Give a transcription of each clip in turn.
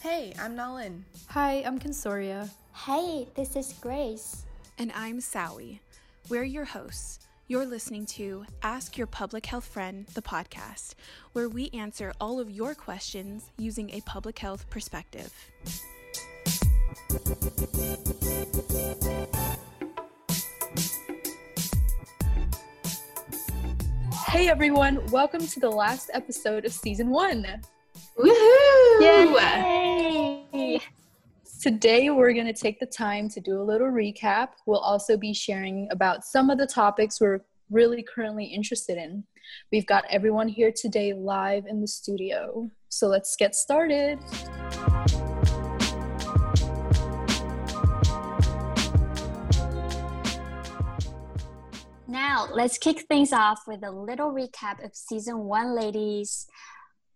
Hey, I'm Nalin. Hi, I'm Consoria. Hey, this is Grace. And I'm Sawi. We're your hosts. You're listening to Ask Your Public Health Friend, the podcast, where we answer all of your questions using a public health perspective. Hey everyone, welcome to the last episode of season one. Woohoo! Yay! Today we're going to take the time to do a little recap. We'll also be sharing about some of the topics we're really currently interested in. We've got everyone here today live in the studio. So let's get started. Now, let's kick things off with a little recap of season one, ladies.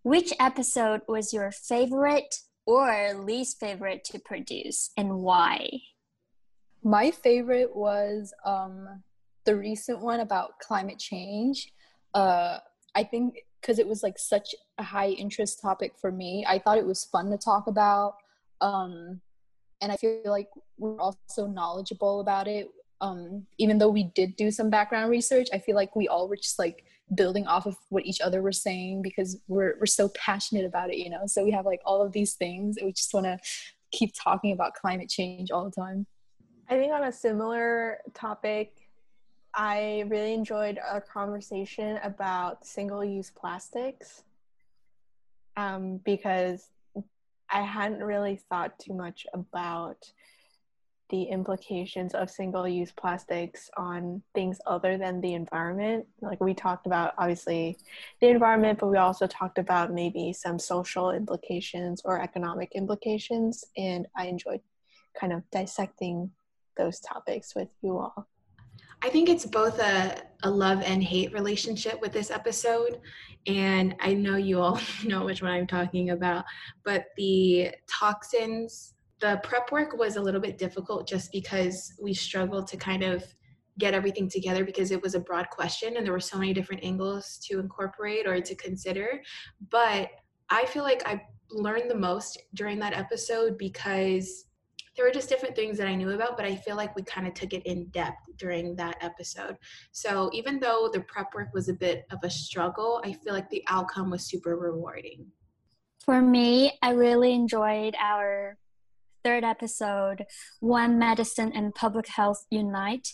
Which episode was your favorite or least favorite to produce and why? My favorite was um, the recent one about climate change. Uh, I think because it was like such a high interest topic for me, I thought it was fun to talk about. Um, and I feel like we're also knowledgeable about it um, even though we did do some background research, I feel like we all were just like building off of what each other were saying because we're we're so passionate about it, you know. So we have like all of these things, and we just want to keep talking about climate change all the time. I think on a similar topic, I really enjoyed our conversation about single-use plastics um, because I hadn't really thought too much about the implications of single use plastics on things other than the environment. Like we talked about, obviously, the environment, but we also talked about maybe some social implications or economic implications. And I enjoyed kind of dissecting those topics with you all. I think it's both a, a love and hate relationship with this episode. And I know you all know which one I'm talking about, but the toxins the prep work was a little bit difficult just because we struggled to kind of get everything together because it was a broad question and there were so many different angles to incorporate or to consider. But I feel like I learned the most during that episode because there were just different things that I knew about, but I feel like we kind of took it in depth during that episode. So even though the prep work was a bit of a struggle, I feel like the outcome was super rewarding. For me, I really enjoyed our third episode, One Medicine and Public Health Unite.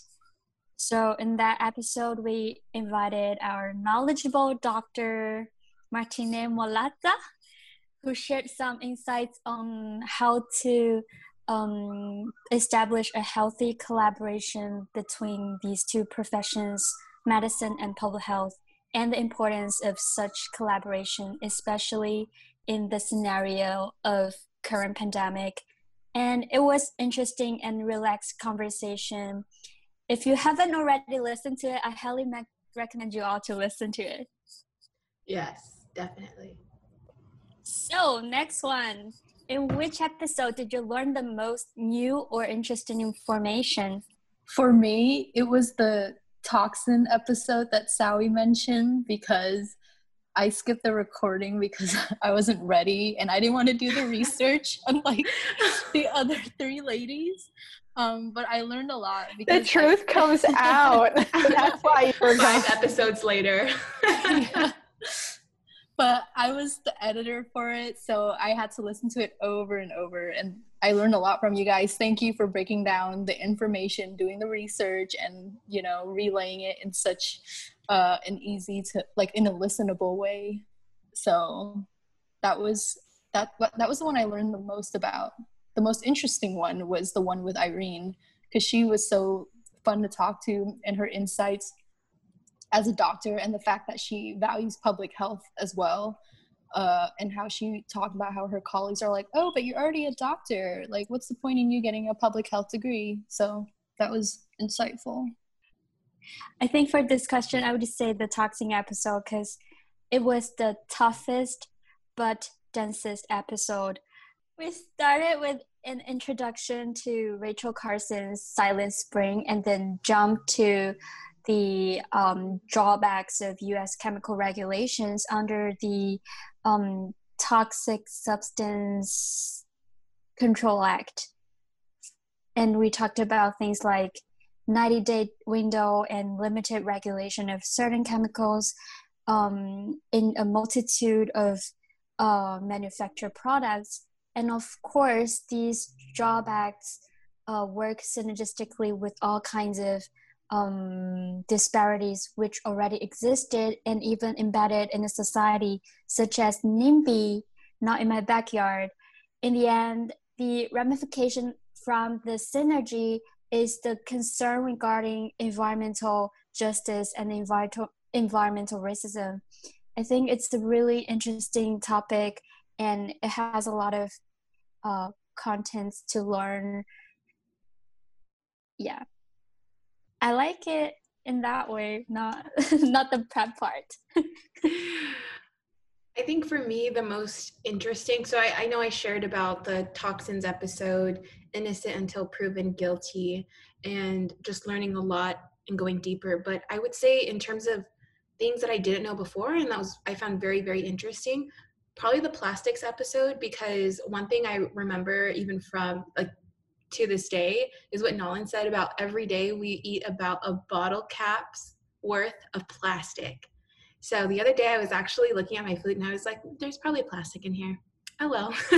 So, in that episode, we invited our knowledgeable Dr. Martine Molata, who shared some insights on how to um, establish a healthy collaboration between these two professions, medicine and public health, and the importance of such collaboration, especially in the scenario of current pandemic and it was interesting and relaxed conversation. If you haven't already listened to it i highly me- recommend you all to listen to it. Yes definitely. So next one. In which episode did you learn the most new or interesting information? For me it was the toxin episode that Sawi mentioned because I skipped the recording because I wasn't ready and I didn't want to do the research unlike the other three ladies. Um, but I learned a lot. the truth I- comes out. That's why you Five episodes later. yeah. But I was the editor for it, so I had to listen to it over and over. And I learned a lot from you guys. Thank you for breaking down the information, doing the research, and you know, relaying it in such uh, an easy to like in a listenable way. So that was that that was the one I learned the most about. The most interesting one was the one with Irene because she was so fun to talk to and her insights as a doctor and the fact that she values public health as well uh, and how she talked about how her colleagues are like oh but you're already a doctor. Like what's the point in you getting a public health degree? So that was insightful. I think for this question, I would say the toxin episode because it was the toughest but densest episode. We started with an introduction to Rachel Carson's Silent Spring and then jumped to the um, drawbacks of US chemical regulations under the um, Toxic Substance Control Act. And we talked about things like 90 day window and limited regulation of certain chemicals um, in a multitude of uh, manufactured products. And of course, these drawbacks uh, work synergistically with all kinds of um, disparities which already existed and even embedded in the society, such as NIMBY, not in my backyard. In the end, the ramification from the synergy is the concern regarding environmental justice and environmental environmental racism. I think it's a really interesting topic and it has a lot of uh, contents to learn. Yeah. I like it in that way, not not the prep part. I think for me, the most interesting, so I, I know I shared about the toxins episode, innocent until proven guilty, and just learning a lot and going deeper. But I would say, in terms of things that I didn't know before, and that was I found very, very interesting, probably the plastics episode, because one thing I remember even from like to this day is what Nolan said about every day we eat about a bottle cap's worth of plastic. So the other day I was actually looking at my food and I was like, there's probably plastic in here. Oh well.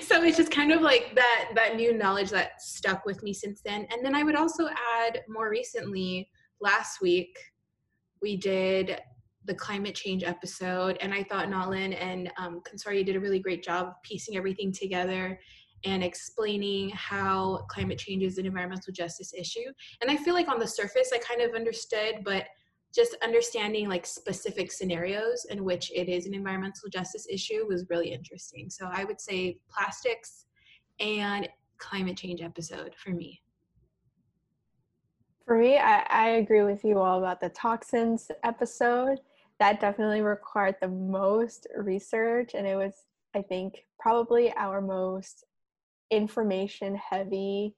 so it's just kind of like that that new knowledge that stuck with me since then. And then I would also add more recently, last week, we did the climate change episode and I thought Nolan and um, Consoria did a really great job of piecing everything together and explaining how climate change is an environmental justice issue. And I feel like on the surface, I kind of understood, but just understanding like specific scenarios in which it is an environmental justice issue was really interesting. So I would say plastics and climate change episode for me. For me, I, I agree with you all about the toxins episode. That definitely required the most research, and it was, I think, probably our most information heavy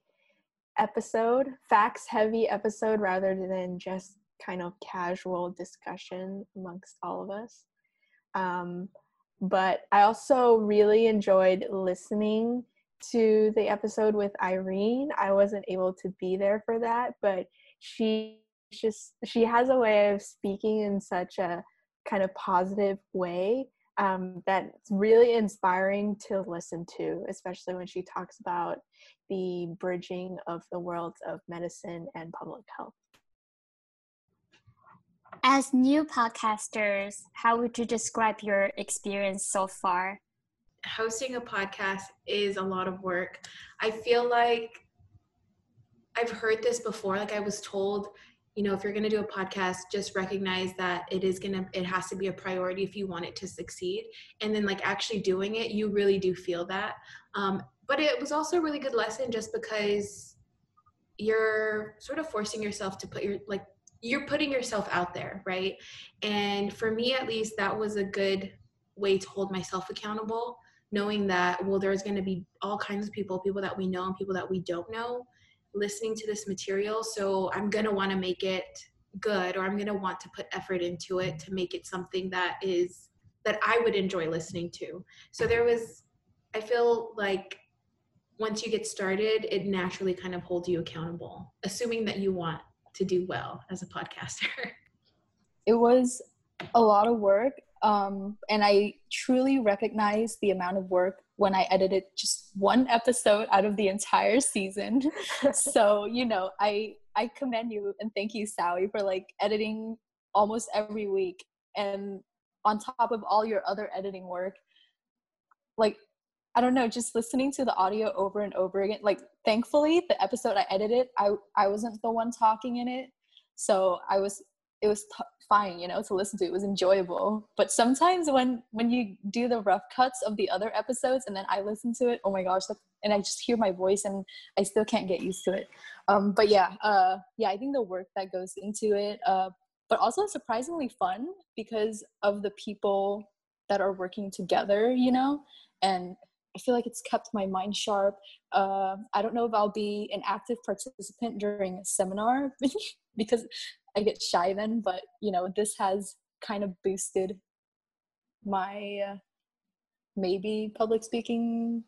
episode, facts heavy episode, rather than just kind of casual discussion amongst all of us. Um, but I also really enjoyed listening to the episode with Irene. I wasn't able to be there for that, but she just she has a way of speaking in such a kind of positive way um, that's really inspiring to listen to, especially when she talks about the bridging of the worlds of medicine and public health. As new podcasters, how would you describe your experience so far? Hosting a podcast is a lot of work. I feel like I've heard this before. Like I was told you know if you're going to do a podcast just recognize that it is going to it has to be a priority if you want it to succeed. And then like actually doing it you really do feel that. Um, but it was also a really good lesson just because you're sort of forcing yourself to put your like you're putting yourself out there right? And for me at least that was a good way to hold myself accountable knowing that well there's going to be all kinds of people people that we know and people that we don't know listening to this material so i'm going to want to make it good or i'm going to want to put effort into it to make it something that is that i would enjoy listening to. So there was i feel like once you get started it naturally kind of holds you accountable assuming that you want to do well as a podcaster. It was a lot of work um, and i truly recognize the amount of work when I edited just one episode out of the entire season. so, you know, I I commend you and thank you, Sally, for like editing almost every week and on top of all your other editing work. Like I don't know, just listening to the audio over and over again. Like thankfully the episode I edited, I I wasn't the one talking in it. So I was it was t- fine you know to listen to it was enjoyable. But sometimes when when you do the rough cuts of the other episodes and then i listen to it oh my gosh and i just hear my voice and i still can't get used to it. Um but yeah uh yeah i think the work that goes into it uh but also surprisingly fun because of the people that are working together you know? And I feel like it's kept my mind sharp. Uh, I don't know if I'll be an active participant during a seminar because I get shy then, but you know, this has kind of boosted my uh, maybe public speaking.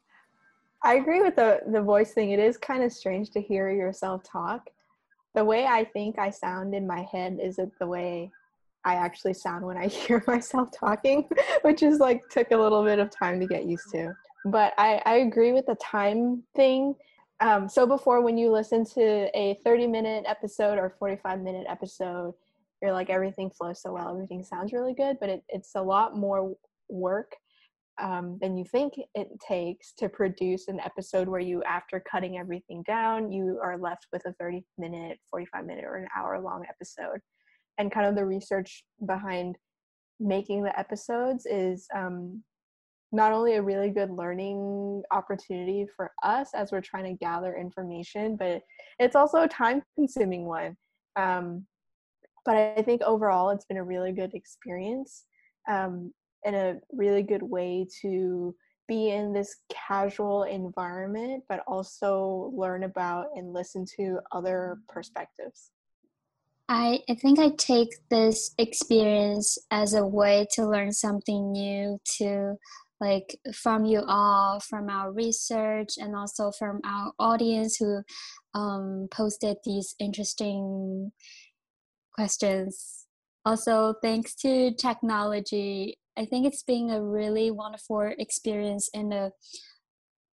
I agree with the the voice thing. It is kind of strange to hear yourself talk. The way I think I sound in my head isn't the way I actually sound when I hear myself talking, which is like took a little bit of time to get used to. But I, I agree with the time thing. Um, so before, when you listen to a 30 minute episode or 45 minute episode, you're like everything flows so well, everything sounds really good, but it, it's a lot more work um, than you think it takes to produce an episode where you, after cutting everything down, you are left with a 30 minute, 45 minute, or an hour long episode. And kind of the research behind making the episodes is um, not only a really good learning opportunity for us as we're trying to gather information, but it's also a time consuming one. Um, but I think overall, it's been a really good experience um, and a really good way to be in this casual environment, but also learn about and listen to other perspectives. I, I think I take this experience as a way to learn something new, to like from you all, from our research, and also from our audience who um, posted these interesting questions. Also, thanks to technology, I think it's been a really wonderful experience and a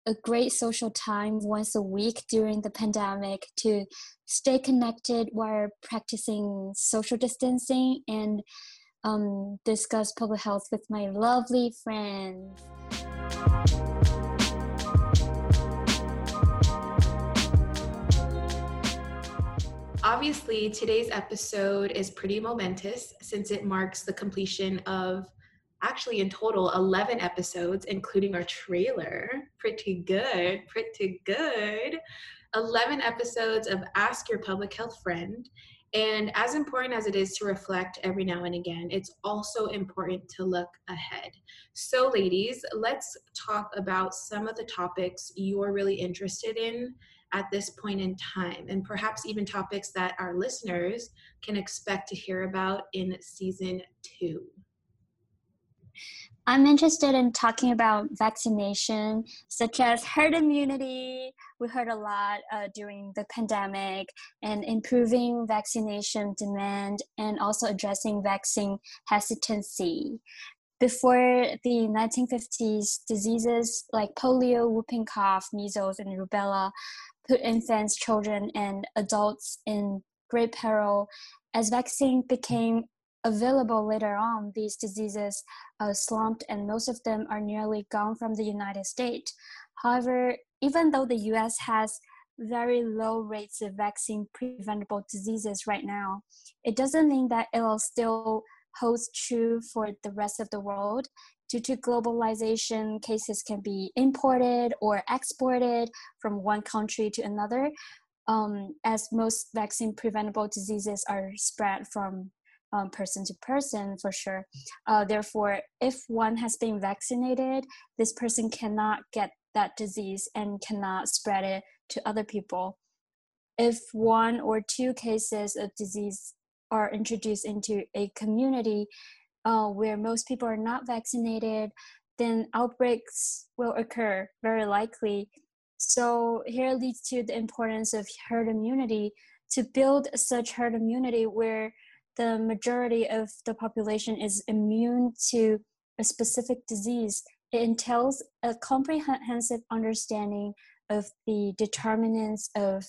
a great social time once a week during the pandemic to stay connected while practicing social distancing and um, discuss public health with my lovely friends. Obviously, today's episode is pretty momentous since it marks the completion of actually in total 11 episodes, including our trailer. Pretty good, pretty good. 11 episodes of Ask Your Public Health Friend. And as important as it is to reflect every now and again, it's also important to look ahead. So, ladies, let's talk about some of the topics you're really interested in at this point in time, and perhaps even topics that our listeners can expect to hear about in season two. I'm interested in talking about vaccination, such as herd immunity. We heard a lot uh, during the pandemic, and improving vaccination demand, and also addressing vaccine hesitancy. Before the 1950s, diseases like polio, whooping cough, measles, and rubella put infants, children, and adults in great peril. As vaccine became available later on, these diseases uh, slumped and most of them are nearly gone from the United States. However, even though the US has very low rates of vaccine preventable diseases right now, it doesn't mean that it will still holds true for the rest of the world. Due to globalization, cases can be imported or exported from one country to another, um, as most vaccine preventable diseases are spread from um, person to person for sure. Uh, therefore, if one has been vaccinated, this person cannot get that disease and cannot spread it to other people. If one or two cases of disease are introduced into a community uh, where most people are not vaccinated, then outbreaks will occur very likely. So, here leads to the importance of herd immunity to build such herd immunity where the majority of the population is immune to a specific disease, it entails a comprehensive understanding of the determinants of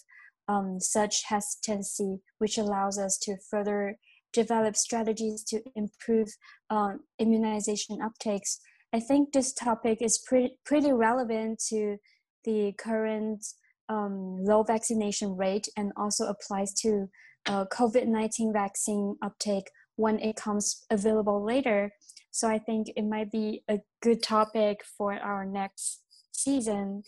um, such hesitancy, which allows us to further develop strategies to improve um, immunization uptakes. I think this topic is pretty, pretty relevant to the current um, low vaccination rate and also applies to uh, COVID 19 vaccine uptake when it comes available later. So I think it might be a good topic for our next season.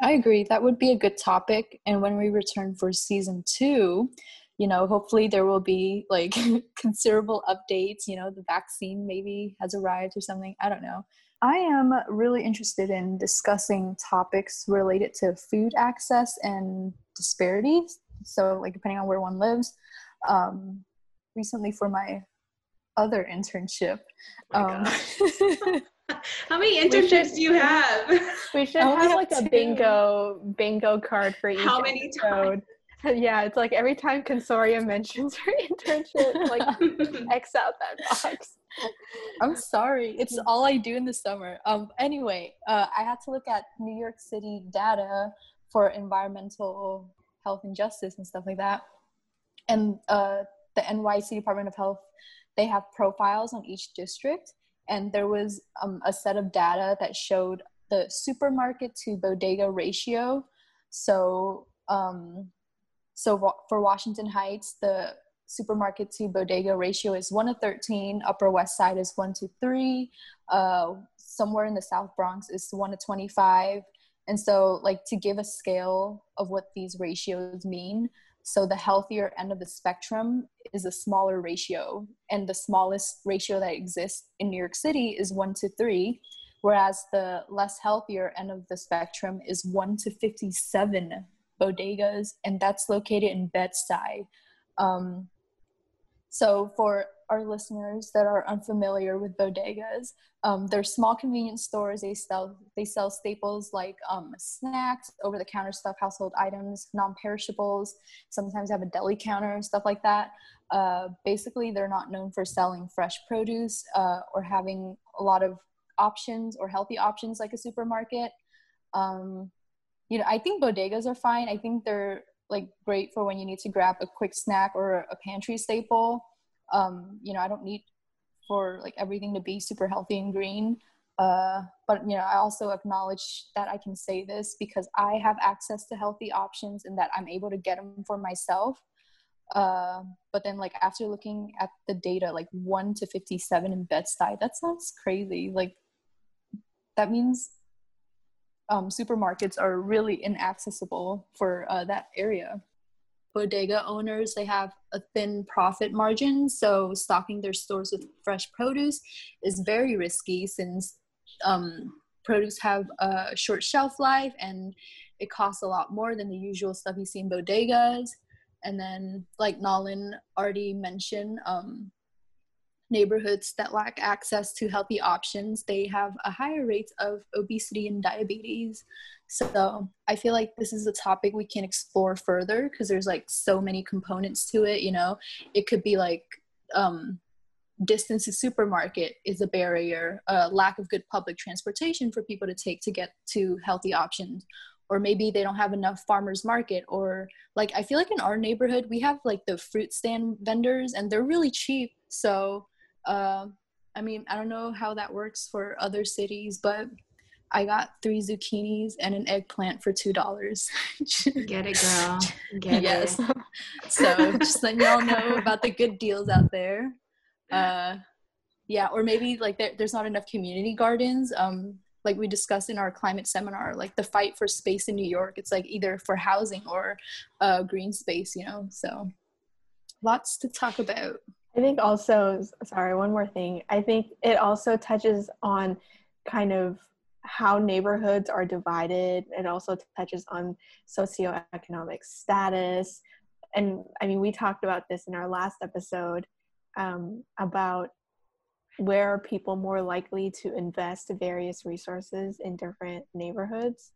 I agree. That would be a good topic. And when we return for season two, you know, hopefully there will be like considerable updates. You know, the vaccine maybe has arrived or something. I don't know. I am really interested in discussing topics related to food access and disparities. So, like, depending on where one lives. Um, recently, for my other internship, Oh um, How many internships do you have? We should have have like a bingo bingo card for each How many episode. Yeah, it's like every time Consoria mentions her internship, like X out that box. I'm sorry. It's all I do in the summer. Um. Anyway, uh, I had to look at New York City data for environmental health and justice and stuff like that. And uh, the NYC Department of Health, they have profiles on each district, and there was um, a set of data that showed the supermarket to bodega ratio. So, um, so for Washington Heights, the supermarket to bodega ratio is 1 to 13 upper west side is 1 to 3 uh, somewhere in the south bronx is 1 to 25 and so like to give a scale of what these ratios mean so the healthier end of the spectrum is a smaller ratio and the smallest ratio that exists in new york city is 1 to 3 whereas the less healthier end of the spectrum is 1 to 57 bodegas and that's located in bed-stuy. Um, so, for our listeners that are unfamiliar with bodegas, um, they're small convenience stores. They sell they sell staples like um, snacks, over the counter stuff, household items, non perishables. Sometimes have a deli counter, stuff like that. Uh, basically, they're not known for selling fresh produce uh, or having a lot of options or healthy options like a supermarket. Um, you know, I think bodegas are fine. I think they're like great for when you need to grab a quick snack or a pantry staple. Um, you know, I don't need for like everything to be super healthy and green. Uh, but you know, I also acknowledge that I can say this because I have access to healthy options and that I'm able to get them for myself. Uh, but then, like after looking at the data, like one to fifty-seven in Bed-Stuy, that sounds crazy. Like that means um, supermarkets are really inaccessible for uh, that area. Bodega owners they have a thin profit margin, so stocking their stores with fresh produce is very risky since um, produce have a short shelf life and it costs a lot more than the usual stuff you see in bodegas. And then, like Nolan already mentioned, um, neighborhoods that lack access to healthy options they have a higher rate of obesity and diabetes. So i feel like this is a topic we can explore further because there's like so many components to it you know? It could be like um, distance to supermarket is a barrier a lack of good public transportation for people to take to get to healthy options or maybe they don't have enough farmers market or like i feel like in our neighborhood we have like the fruit stand vendors and they're really cheap. So uh, I mean, I don't know how that works for other cities, but I got three zucchinis and an eggplant for two dollars. Get it, girl. Get yes. it. so just letting y'all know about the good deals out there. Uh, yeah, or maybe like there, there's not enough community gardens. Um, like we discussed in our climate seminar, like the fight for space in New York, it's like either for housing or uh, green space, you know. So lots to talk about. I think also, sorry, one more thing. I think it also touches on kind of how neighborhoods are divided. It also touches on socioeconomic status. And I mean, we talked about this in our last episode um, about where are people more likely to invest various resources in different neighborhoods.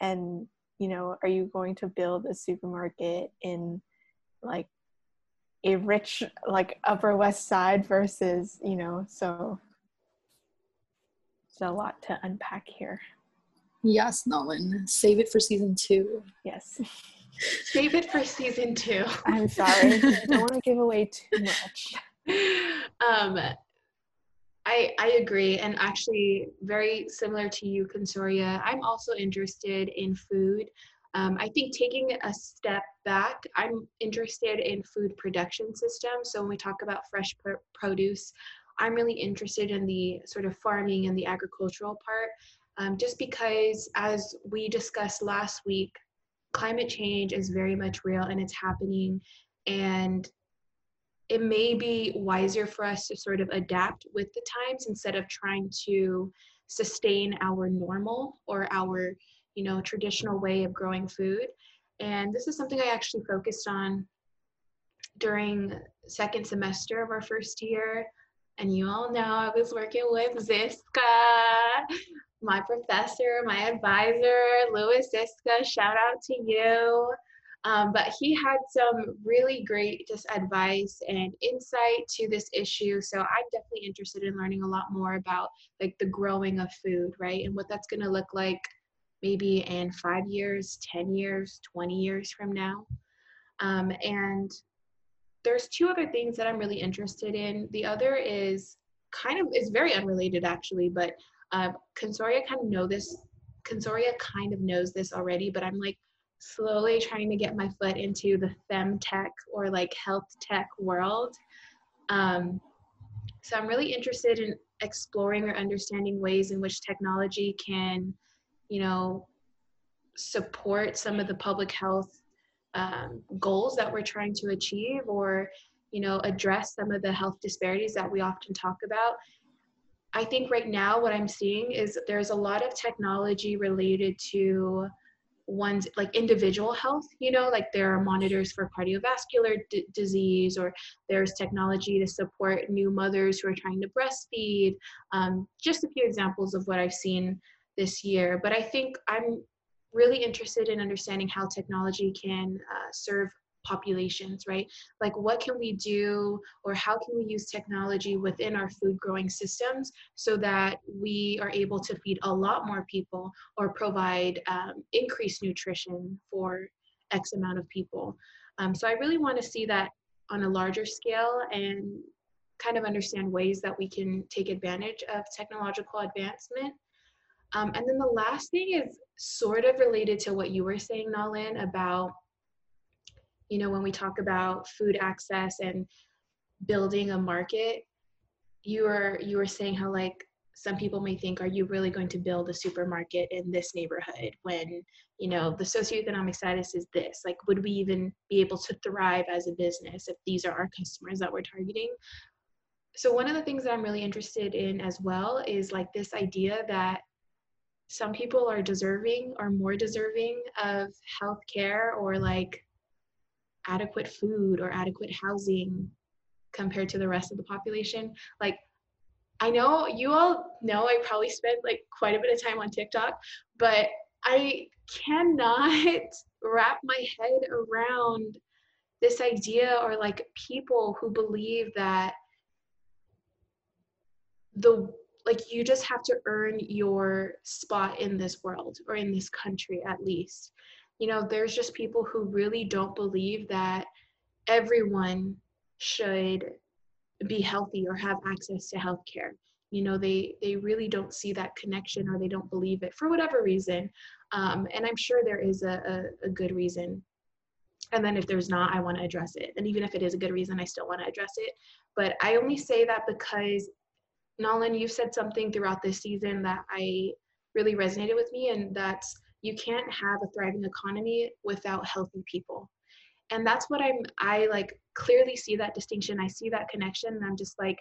And, you know, are you going to build a supermarket in like a rich like upper west side versus you know so it's a lot to unpack here Yes, Nolan. Save it for season two. yes Save it for season two. i'm sorry i don't want to give away too much um, I I agree, and actually, very similar to you, Consoria. I'm also interested in food. Um, I think taking a step back, I'm interested in food production systems. So when we talk about fresh pr- produce, I'm really interested in the sort of farming and the agricultural part, um, just because, as we discussed last week, climate change is very much real and it's happening, and it may be wiser for us to sort of adapt with the times instead of trying to sustain our normal or our you know traditional way of growing food and this is something i actually focused on during second semester of our first year and you all know i was working with ziska my professor my advisor lewis ziska shout out to you um, but he had some really great just advice and insight to this issue. So I'm definitely interested in learning a lot more about like the growing of food, right? And what that's going to look like maybe in five years, 10 years, 20 years from now. Um, and there's two other things that I'm really interested in. The other is kind of is very unrelated actually, but uh, Consoria kind of know this. Consoria kind of knows this already, but I'm like slowly trying to get my foot into the femtech or like health tech world. Um, so I'm really interested in exploring or understanding ways in which technology can, you know, support some of the public health um, goals that we're trying to achieve or, you know, address some of the health disparities that we often talk about. I think right now what I'm seeing is there's a lot of technology related to one's like individual health you know like there are monitors for cardiovascular d- disease or there's technology to support new mothers who are trying to breastfeed um, just a few examples of what i've seen this year but i think i'm really interested in understanding how technology can uh, serve populations, right? Like, what can we do, or how can we use technology within our food growing systems so that we are able to feed a lot more people or provide um, increased nutrition for X amount of people? Um, so, I really want to see that on a larger scale and kind of understand ways that we can take advantage of technological advancement. Um, and then the last thing is sort of related to what you were saying, Nalin, about you know when we talk about food access and building a market you were you were saying how like some people may think are you really going to build a supermarket in this neighborhood when you know the socioeconomic status is this? Like would we even be able to thrive as a business if these are our customers that we're targeting? So one of the things that i'm really interested in as well is like this idea that some people are deserving or more deserving of health care or like adequate food or adequate housing compared to the rest of the population. Like, I know you all know I probably spent like quite a bit of time on TikTok, but I cannot wrap my head around this idea or like people who believe that the like you just have to earn your spot in this world or in this country at least. You know there's just people who really don't believe that everyone should be healthy or have access to health care you know they they really don't see that connection or they don't believe it for whatever reason. Um, and i'm sure there is a, a, a good reason. And then if there's not i want to address it. And even if it is a good reason i still want to address it. But i only say that because nolan you've said something throughout this season that i really resonated with me and that's you can't have a thriving economy without healthy people. And that's what i'm i like clearly see that distinction. I see that connection and i'm just like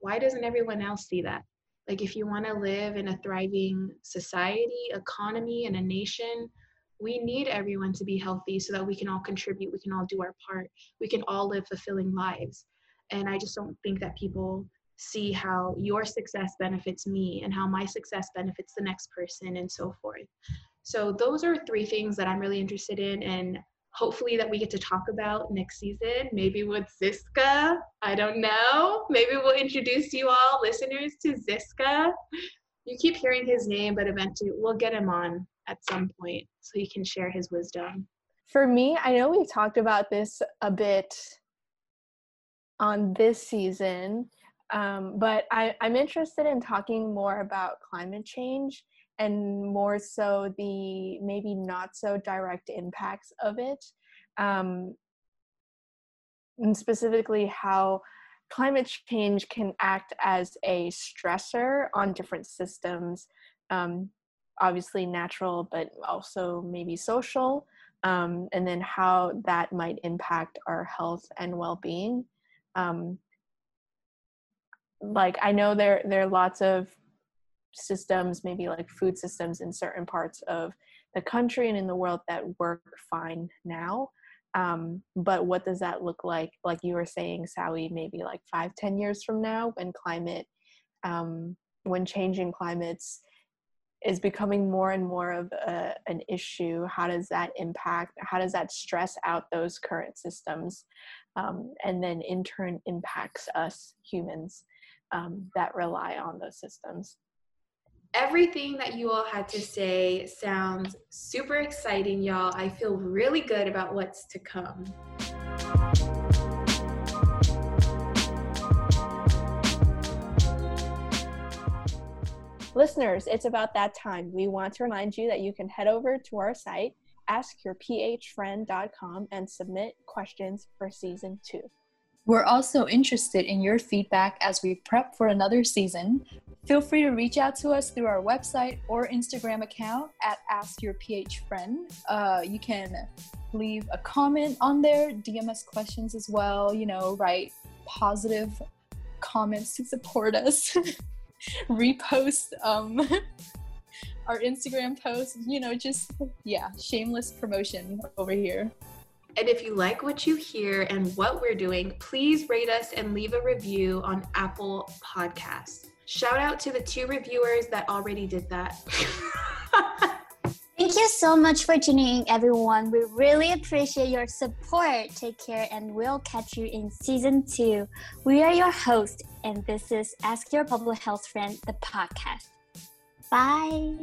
why doesn't everyone else see that? Like if you want to live in a thriving society economy and a nation we need everyone to be healthy so that we can all contribute we can all do our part we can all live fulfilling lives. And i just don't think that people see how your success benefits me and how my success benefits the next person and so forth so those are three things that I'm really interested in and hopefully that we get to talk about next season, maybe with Ziska. I don't know. Maybe we'll introduce you all listeners to Ziska. You keep hearing his name, but eventually we'll get him on at some point so he can share his wisdom. For me, I know we talked about this a bit on this season, um, but I, I'm interested in talking more about climate change and more so the maybe not so direct impacts of it. Um, and specifically how climate change can act as a stressor on different systems um, obviously natural but also maybe social um, and then how that might impact our health and well-being. Um, like i know there there are lots of systems, maybe like food systems in certain parts of the country and in the world that work fine now. Um, but what does that look like? Like you were saying, Sally, maybe like five, ten years from now, when climate, um, when changing climates is becoming more and more of a, an issue, how does that impact? How does that stress out those current systems, um, and then in turn impacts us humans um, that rely on those systems? everything that you all had to say sounds super exciting, y'all. I feel really good about what's to come. Listeners, it's about that time. We want to remind you that you can head over to our site, askyourphfriend.com, and submit questions for season two. We're also interested in your feedback as we prep for another season. Feel free to reach out to us through our website or Instagram account at Ask Your PH Friend. Uh, you can leave a comment on there, DM us questions as well, you know, write positive comments to support us, repost um, our Instagram posts, you know, just, yeah, shameless promotion over here. And if you like what you hear and what we're doing, please rate us and leave a review on Apple Podcasts. Shout out to the two reviewers that already did that. Thank you so much for tuning in, everyone. We really appreciate your support. Take care, and we'll catch you in season two. We are your host, and this is Ask Your Public Health Friend, the podcast. Bye.